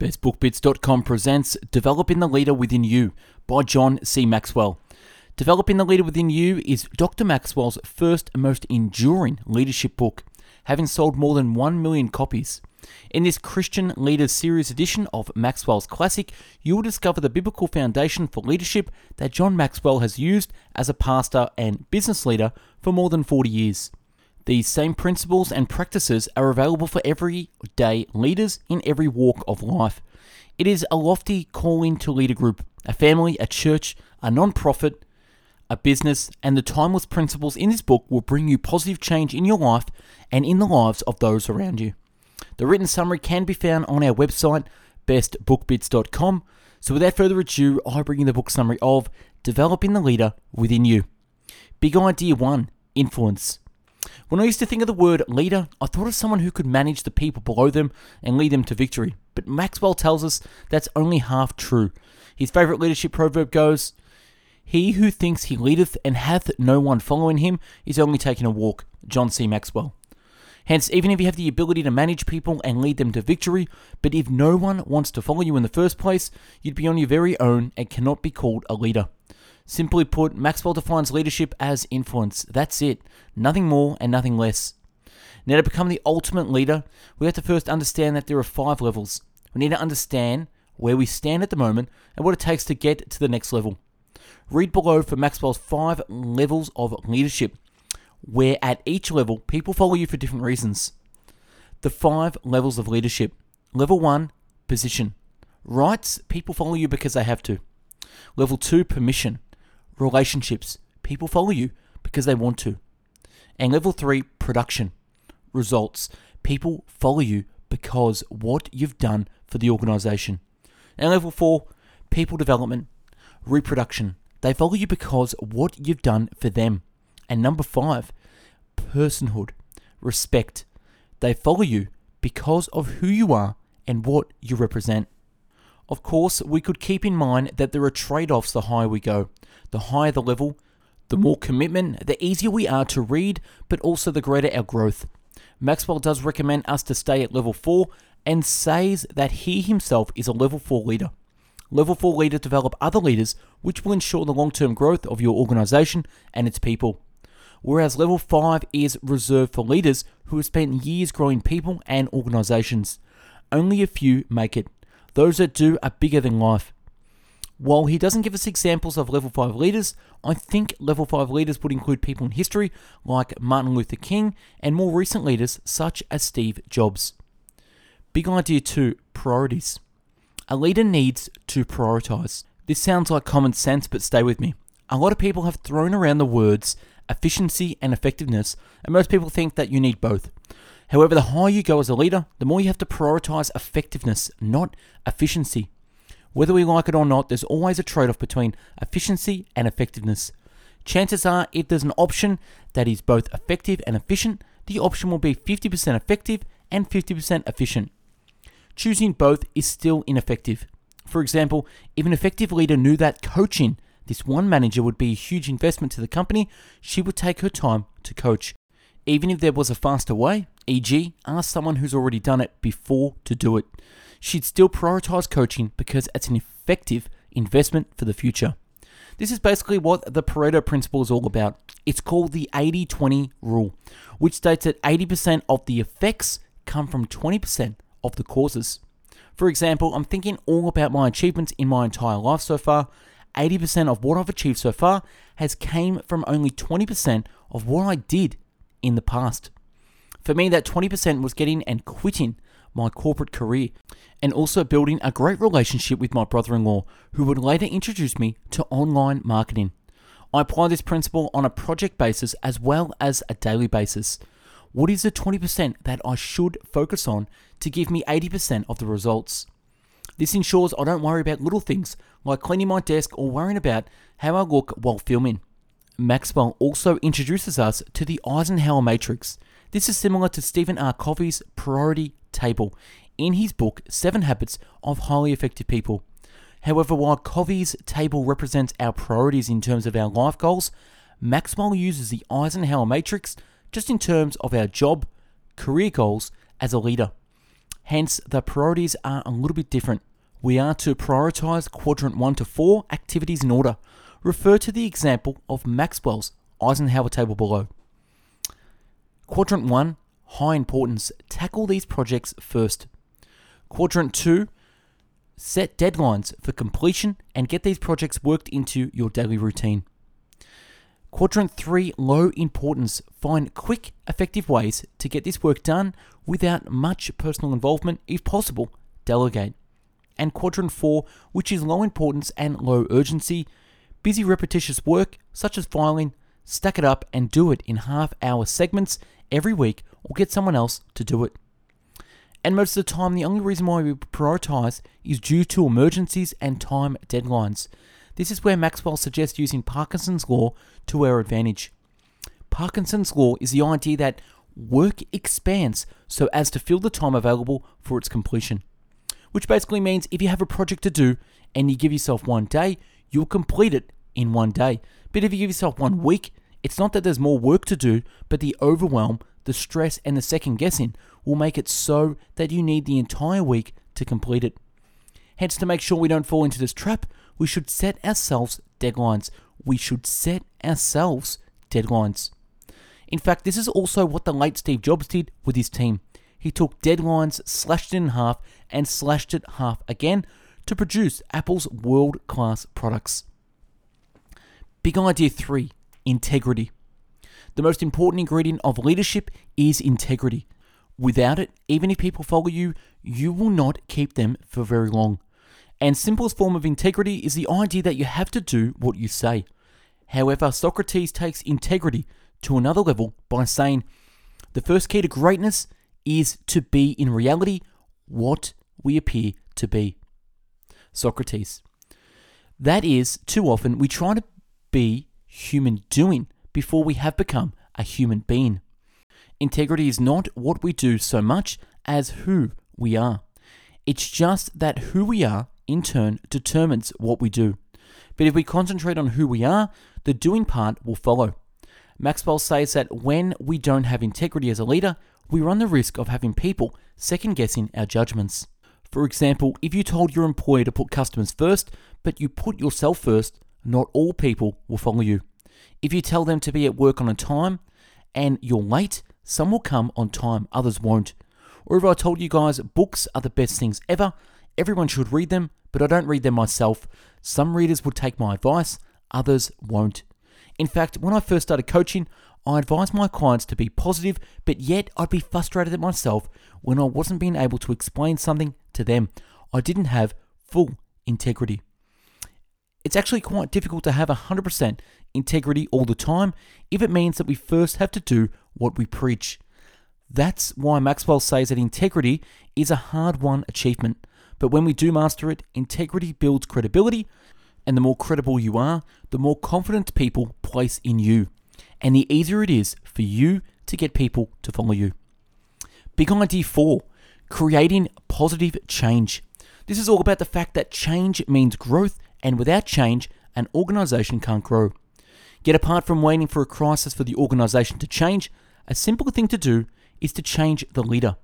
BestBookBits.com presents Developing the Leader Within You by John C. Maxwell. Developing the Leader Within You is Dr. Maxwell's first and most enduring leadership book, having sold more than 1 million copies. In this Christian Leaders Series edition of Maxwell's Classic, you will discover the biblical foundation for leadership that John Maxwell has used as a pastor and business leader for more than 40 years. These same principles and practices are available for everyday leaders in every walk of life. It is a lofty calling to lead a group, a family, a church, a non-profit, a business, and the timeless principles in this book will bring you positive change in your life and in the lives of those around you. The written summary can be found on our website, bestbookbits.com. So without further ado, I bring you the book summary of Developing the Leader Within You. Big idea one, influence. When I used to think of the word leader, I thought of someone who could manage the people below them and lead them to victory. But Maxwell tells us that's only half true. His favourite leadership proverb goes, He who thinks he leadeth and hath no one following him is only taking a walk. John C. Maxwell. Hence, even if you have the ability to manage people and lead them to victory, but if no one wants to follow you in the first place, you'd be on your very own and cannot be called a leader. Simply put, Maxwell defines leadership as influence. That's it. Nothing more and nothing less. Now, to become the ultimate leader, we have to first understand that there are five levels. We need to understand where we stand at the moment and what it takes to get to the next level. Read below for Maxwell's five levels of leadership, where at each level, people follow you for different reasons. The five levels of leadership. Level one, position. Rights, people follow you because they have to. Level two, permission relationships. People follow you because they want to. And level three, production. Results. People follow you because what you've done for the organization. And level four, people development, reproduction. They follow you because what you've done for them. And number five, personhood, respect. They follow you because of who you are and what you represent. Of course, we could keep in mind that there are trade offs the higher we go. The higher the level, the mm. more commitment, the easier we are to read, but also the greater our growth. Maxwell does recommend us to stay at level 4 and says that he himself is a level 4 leader. Level 4 leaders develop other leaders, which will ensure the long term growth of your organization and its people. Whereas level 5 is reserved for leaders who have spent years growing people and organizations. Only a few make it. Those that do are bigger than life. While he doesn't give us examples of level 5 leaders, I think level 5 leaders would include people in history like Martin Luther King and more recent leaders such as Steve Jobs. Big idea 2 priorities. A leader needs to prioritize. This sounds like common sense, but stay with me. A lot of people have thrown around the words efficiency and effectiveness, and most people think that you need both. However, the higher you go as a leader, the more you have to prioritize effectiveness, not efficiency. Whether we like it or not, there's always a trade off between efficiency and effectiveness. Chances are, if there's an option that is both effective and efficient, the option will be 50% effective and 50% efficient. Choosing both is still ineffective. For example, if an effective leader knew that coaching this one manager would be a huge investment to the company, she would take her time to coach. Even if there was a faster way, e.g., ask someone who's already done it before to do it she'd still prioritize coaching because it's an effective investment for the future. This is basically what the Pareto principle is all about. It's called the 80 20 rule, which states that 80% of the effects come from 20% of the causes. For example, I'm thinking all about my achievements in my entire life so far. 80% of what I've achieved so far has came from only 20% of what I did in the past. For me, that 20% was getting and quitting my corporate career, and also building a great relationship with my brother in law, who would later introduce me to online marketing. I apply this principle on a project basis as well as a daily basis. What is the 20% that I should focus on to give me 80% of the results? This ensures I don't worry about little things like cleaning my desk or worrying about how I look while filming. Maxwell also introduces us to the Eisenhower Matrix. This is similar to Stephen R. Covey's priority table in his book Seven Habits of Highly Effective People. However, while Covey's table represents our priorities in terms of our life goals, Maxwell uses the Eisenhower matrix just in terms of our job, career goals as a leader. Hence, the priorities are a little bit different. We are to prioritize quadrant 1 to 4 activities in order. Refer to the example of Maxwell's Eisenhower table below. Quadrant 1, high importance. Tackle these projects first. Quadrant 2, set deadlines for completion and get these projects worked into your daily routine. Quadrant 3, low importance. Find quick, effective ways to get this work done without much personal involvement. If possible, delegate. And quadrant 4, which is low importance and low urgency. Busy, repetitious work, such as filing, stack it up and do it in half hour segments every week or get someone else to do it. And most of the time, the only reason why we prioritize is due to emergencies and time deadlines. This is where Maxwell suggests using Parkinson's law to our advantage. Parkinson's law is the idea that work expands so as to fill the time available for its completion. Which basically means if you have a project to do and you give yourself one day, you'll complete it in one day. But if you give yourself one week, it's not that there's more work to do, but the overwhelm, the stress, and the second guessing will make it so that you need the entire week to complete it. Hence, to make sure we don't fall into this trap, we should set ourselves deadlines. We should set ourselves deadlines. In fact, this is also what the late Steve Jobs did with his team. He took deadlines, slashed it in half, and slashed it half again to produce Apple's world class products. Big idea three integrity. The most important ingredient of leadership is integrity. Without it, even if people follow you, you will not keep them for very long. And simplest form of integrity is the idea that you have to do what you say. However, Socrates takes integrity to another level by saying the first key to greatness is to be in reality what we appear to be. Socrates. That is, too often we try to be human doing before we have become a human being. Integrity is not what we do so much as who we are. It's just that who we are, in turn, determines what we do. But if we concentrate on who we are, the doing part will follow. Maxwell says that when we don't have integrity as a leader, we run the risk of having people second guessing our judgments. For example, if you told your employer to put customers first, but you put yourself first, not all people will follow you. If you tell them to be at work on a time and you're late, some will come on time, others won't. Or if I told you guys books are the best things ever, everyone should read them, but I don't read them myself. Some readers would take my advice, others won't. In fact, when I first started coaching, I advised my clients to be positive, but yet I'd be frustrated at myself when I wasn't being able to explain something to them. I didn't have full integrity. It's actually quite difficult to have 100% integrity all the time if it means that we first have to do what we preach. That's why Maxwell says that integrity is a hard won achievement. But when we do master it, integrity builds credibility, and the more credible you are, the more confident people place in you, and the easier it is for you to get people to follow you. Big idea four creating positive change. This is all about the fact that change means growth and without change, an organization can't grow. Yet, apart from waiting for a crisis for the organization to change, a simple thing to do is to change the leader.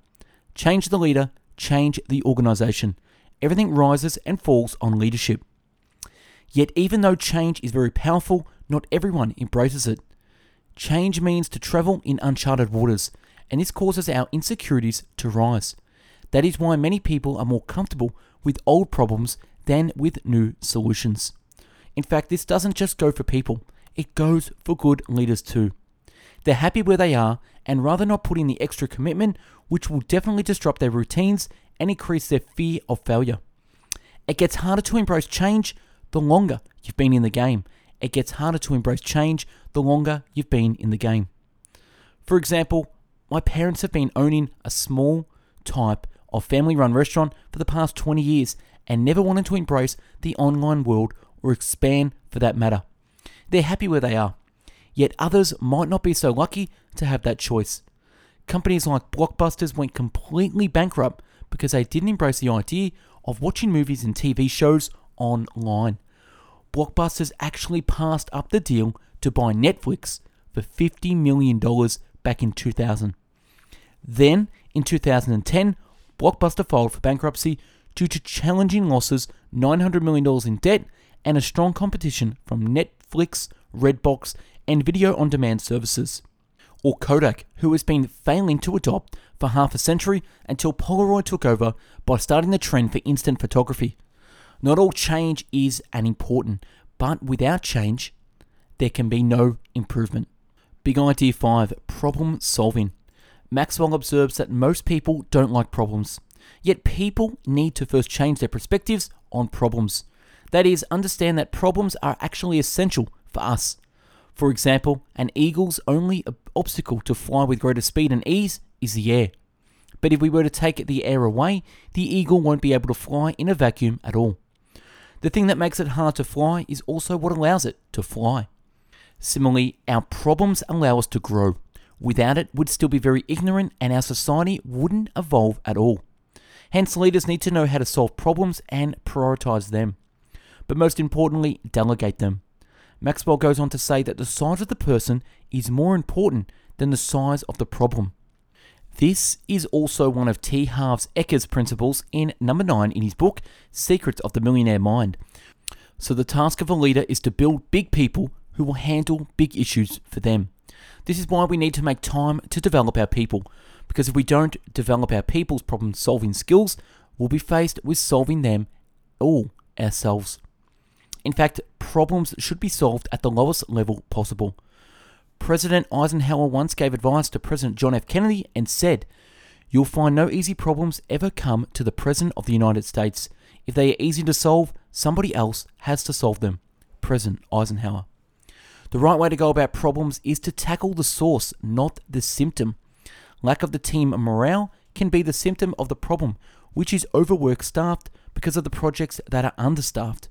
Change the leader, change the organization. Everything rises and falls on leadership. Yet, even though change is very powerful, not everyone embraces it. Change means to travel in uncharted waters, and this causes our insecurities to rise. That is why many people are more comfortable with old problems than with new solutions. In fact, this doesn't just go for people, it goes for good leaders too. They're happy where they are and rather not put in the extra commitment, which will definitely disrupt their routines and increase their fear of failure. It gets harder to embrace change the longer you've been in the game. It gets harder to embrace change the longer you've been in the game. For example, my parents have been owning a small type of family run restaurant for the past 20 years and never wanted to embrace the online world or expand for that matter. They're happy where they are, yet others might not be so lucky to have that choice. Companies like Blockbusters went completely bankrupt because they didn't embrace the idea of watching movies and TV shows online. Blockbusters actually passed up the deal to buy Netflix for $50 million back in 2000. Then, in 2010, Blockbuster filed for bankruptcy due to challenging losses, $900 million in debt, and a strong competition from Netflix, Redbox, and video on demand services. Or Kodak, who has been failing to adopt for half a century until Polaroid took over by starting the trend for instant photography. Not all change is unimportant, but without change, there can be no improvement. Big idea 5 Problem solving. Maxwell observes that most people don't like problems, yet people need to first change their perspectives on problems. That is, understand that problems are actually essential for us. For example, an eagle's only obstacle to fly with greater speed and ease is the air. But if we were to take the air away, the eagle won't be able to fly in a vacuum at all. The thing that makes it hard to fly is also what allows it to fly. Similarly, our problems allow us to grow. Without it, we'd still be very ignorant and our society wouldn't evolve at all. Hence, leaders need to know how to solve problems and prioritize them. But most importantly, delegate them. Maxwell goes on to say that the size of the person is more important than the size of the problem. This is also one of T. Harv Eker's principles in number 9 in his book, Secrets of the Millionaire Mind. So, the task of a leader is to build big people who will handle big issues for them. This is why we need to make time to develop our people, because if we don't develop our people's problem solving skills, we'll be faced with solving them all ourselves. In fact, problems should be solved at the lowest level possible. President Eisenhower once gave advice to President John F. Kennedy and said, You'll find no easy problems ever come to the President of the United States. If they are easy to solve, somebody else has to solve them. President Eisenhower. The right way to go about problems is to tackle the source, not the symptom. Lack of the team morale can be the symptom of the problem, which is overwork staffed because of the projects that are understaffed.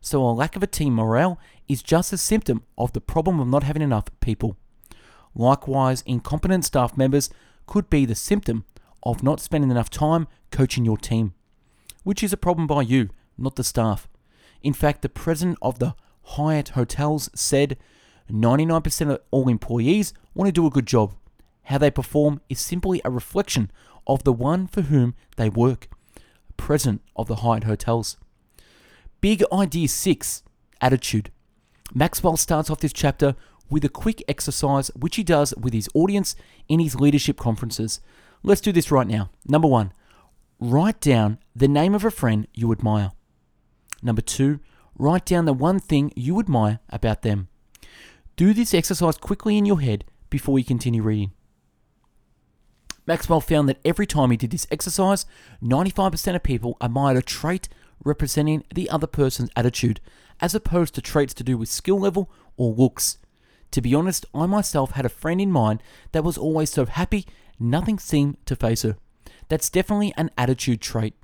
So, a lack of a team morale is just a symptom of the problem of not having enough people. Likewise, incompetent staff members could be the symptom of not spending enough time coaching your team, which is a problem by you, not the staff. In fact, the president of the Hyatt Hotels said 99% of all employees want to do a good job. How they perform is simply a reflection of the one for whom they work. President of the Hyatt Hotels. Big idea 6 Attitude. Maxwell starts off this chapter with a quick exercise which he does with his audience in his leadership conferences. Let's do this right now. Number one, write down the name of a friend you admire. Number two, write down the one thing you admire about them. Do this exercise quickly in your head before you continue reading. Maxwell found that every time he did this exercise, 95% of people admired a trait representing the other person's attitude, as opposed to traits to do with skill level or looks. To be honest, I myself had a friend in mind that was always so happy, nothing seemed to face her. That's definitely an attitude trait.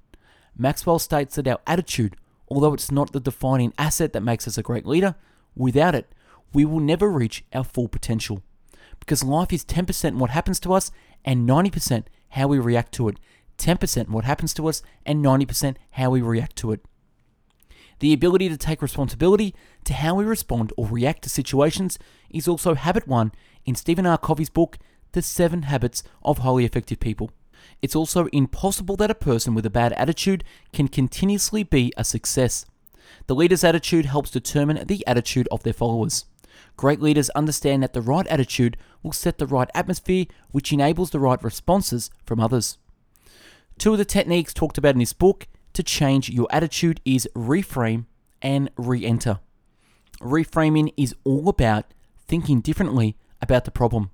Maxwell states that our attitude, although it's not the defining asset that makes us a great leader, without it, we will never reach our full potential. Because life is 10% what happens to us and 90% how we react to it. 10% what happens to us and 90% how we react to it. The ability to take responsibility to how we respond or react to situations is also habit one in Stephen R. Covey's book, The Seven Habits of Highly Effective People. It's also impossible that a person with a bad attitude can continuously be a success. The leader's attitude helps determine the attitude of their followers. Great leaders understand that the right attitude will set the right atmosphere, which enables the right responses from others. Two of the techniques talked about in this book to change your attitude is reframe and re enter. Reframing is all about thinking differently about the problem,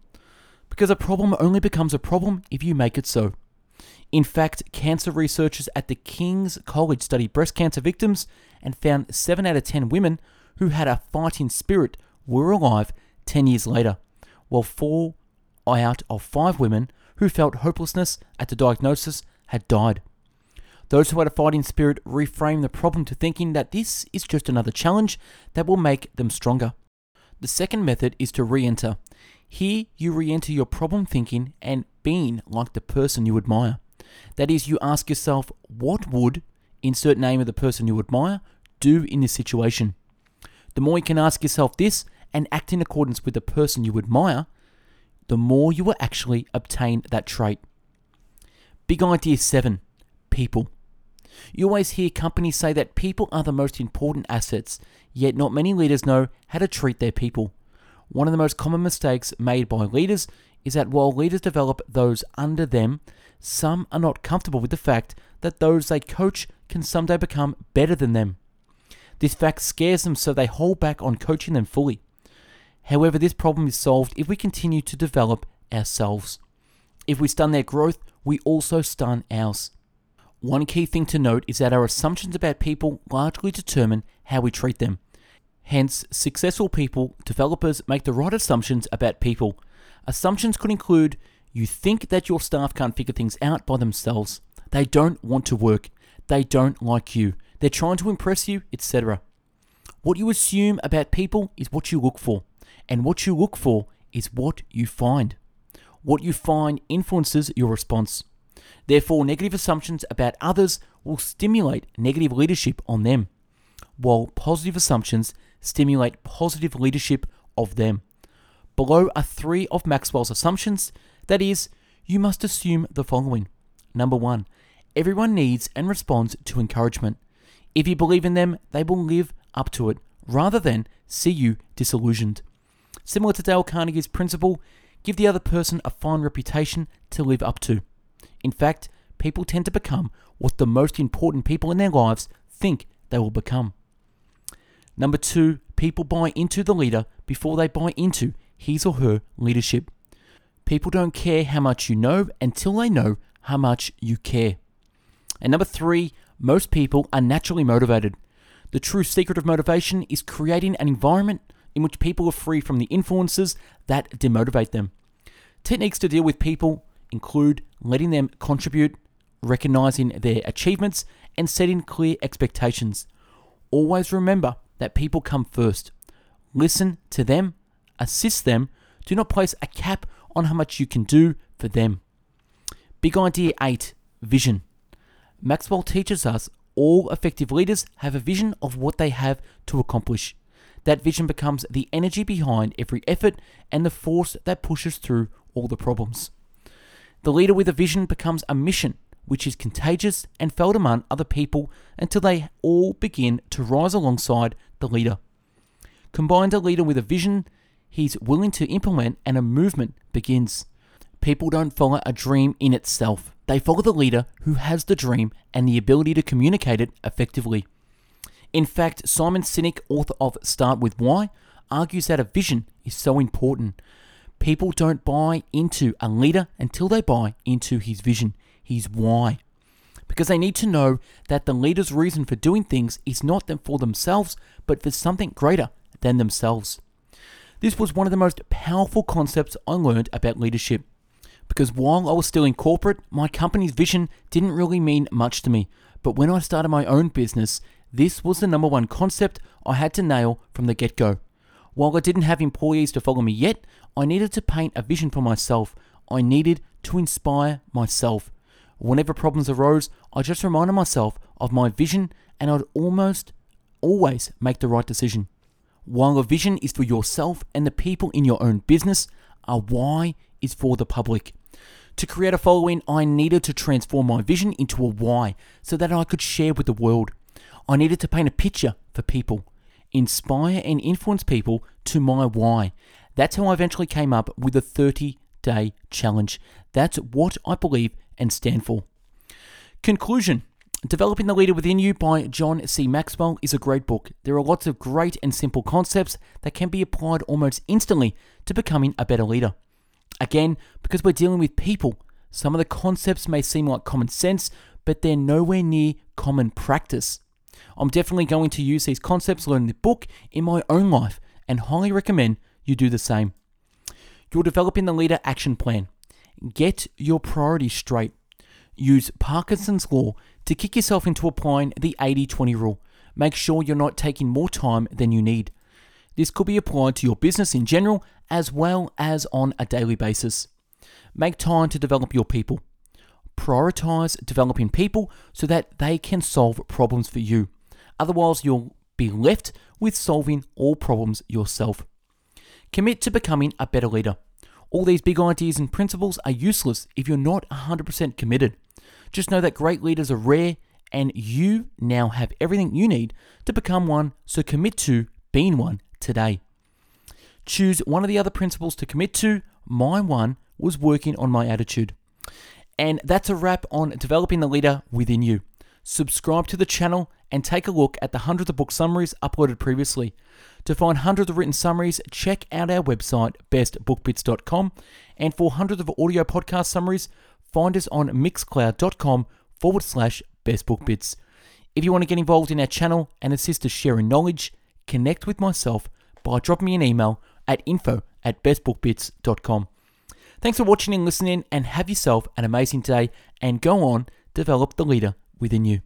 because a problem only becomes a problem if you make it so. In fact, cancer researchers at the King's College studied breast cancer victims and found 7 out of 10 women who had a fighting spirit were alive 10 years later, while 4 out of 5 women who felt hopelessness at the diagnosis had died. Those who had a fighting spirit reframe the problem to thinking that this is just another challenge that will make them stronger. The second method is to re enter. Here, you re enter your problem thinking and being like the person you admire. That is, you ask yourself, what would, insert name of the person you admire, do in this situation? The more you can ask yourself this and act in accordance with the person you admire, the more you will actually obtain that trait. Big idea seven people. You always hear companies say that people are the most important assets, yet not many leaders know how to treat their people. One of the most common mistakes made by leaders is that while leaders develop those under them, some are not comfortable with the fact that those they coach can someday become better than them. This fact scares them, so they hold back on coaching them fully. However, this problem is solved if we continue to develop ourselves. If we stun their growth, we also stun ours. One key thing to note is that our assumptions about people largely determine how we treat them. Hence, successful people, developers, make the right assumptions about people. Assumptions could include you think that your staff can't figure things out by themselves, they don't want to work, they don't like you, they're trying to impress you, etc. What you assume about people is what you look for, and what you look for is what you find. What you find influences your response. Therefore, negative assumptions about others will stimulate negative leadership on them, while positive assumptions stimulate positive leadership of them. Below are three of Maxwell's assumptions that is, you must assume the following. Number one, everyone needs and responds to encouragement. If you believe in them, they will live up to it rather than see you disillusioned. Similar to Dale Carnegie's principle, give the other person a fine reputation to live up to. In fact, people tend to become what the most important people in their lives think they will become. Number two, people buy into the leader before they buy into his or her leadership. People don't care how much you know until they know how much you care. And number three, most people are naturally motivated. The true secret of motivation is creating an environment in which people are free from the influences that demotivate them. Techniques to deal with people include letting them contribute, recognizing their achievements, and setting clear expectations. Always remember that people come first. Listen to them, assist them, do not place a cap on how much you can do for them. Big idea 8 Vision. Maxwell teaches us all effective leaders have a vision of what they have to accomplish. That vision becomes the energy behind every effort and the force that pushes through all the problems. The leader with a vision becomes a mission, which is contagious and felt among other people until they all begin to rise alongside the leader. Combine a leader with a vision he's willing to implement and a movement begins. People don't follow a dream in itself. They follow the leader who has the dream and the ability to communicate it effectively. In fact, Simon Sinek, author of Start With Why, argues that a vision is so important. People don't buy into a leader until they buy into his vision, his why. Because they need to know that the leader's reason for doing things is not for themselves, but for something greater than themselves. This was one of the most powerful concepts I learned about leadership. Because while I was still in corporate, my company's vision didn't really mean much to me. But when I started my own business, this was the number one concept I had to nail from the get go. While I didn't have employees to follow me yet, I needed to paint a vision for myself. I needed to inspire myself. Whenever problems arose, I just reminded myself of my vision and I'd almost always make the right decision. While a vision is for yourself and the people in your own business, a why is for the public. To create a following, I needed to transform my vision into a why so that I could share with the world. I needed to paint a picture for people, inspire and influence people to my why. That's how I eventually came up with a 30 day challenge. That's what I believe and stand for. Conclusion Developing the Leader Within You by John C. Maxwell is a great book. There are lots of great and simple concepts that can be applied almost instantly to becoming a better leader. Again, because we're dealing with people, some of the concepts may seem like common sense, but they're nowhere near common practice. I'm definitely going to use these concepts learned in the book in my own life and highly recommend you do the same. You're developing the leader action plan. Get your priorities straight. Use Parkinson's Law to kick yourself into applying the 80 20 rule. Make sure you're not taking more time than you need. This could be applied to your business in general as well as on a daily basis. Make time to develop your people. Prioritize developing people so that they can solve problems for you. Otherwise, you'll be left with solving all problems yourself. Commit to becoming a better leader. All these big ideas and principles are useless if you're not 100% committed. Just know that great leaders are rare and you now have everything you need to become one, so commit to being one today. Choose one of the other principles to commit to. My one was working on my attitude. And that's a wrap on developing the leader within you. Subscribe to the channel and take a look at the hundreds of book summaries uploaded previously. To find hundreds of written summaries, check out our website, bestbookbits.com. And for hundreds of audio podcast summaries, find us on mixcloud.com forward slash bestbookbits. If you want to get involved in our channel and assist us sharing knowledge, connect with myself by dropping me an email at info at bestbookbits.com. Thanks for watching and listening, and have yourself an amazing day. And go on, develop the leader within you.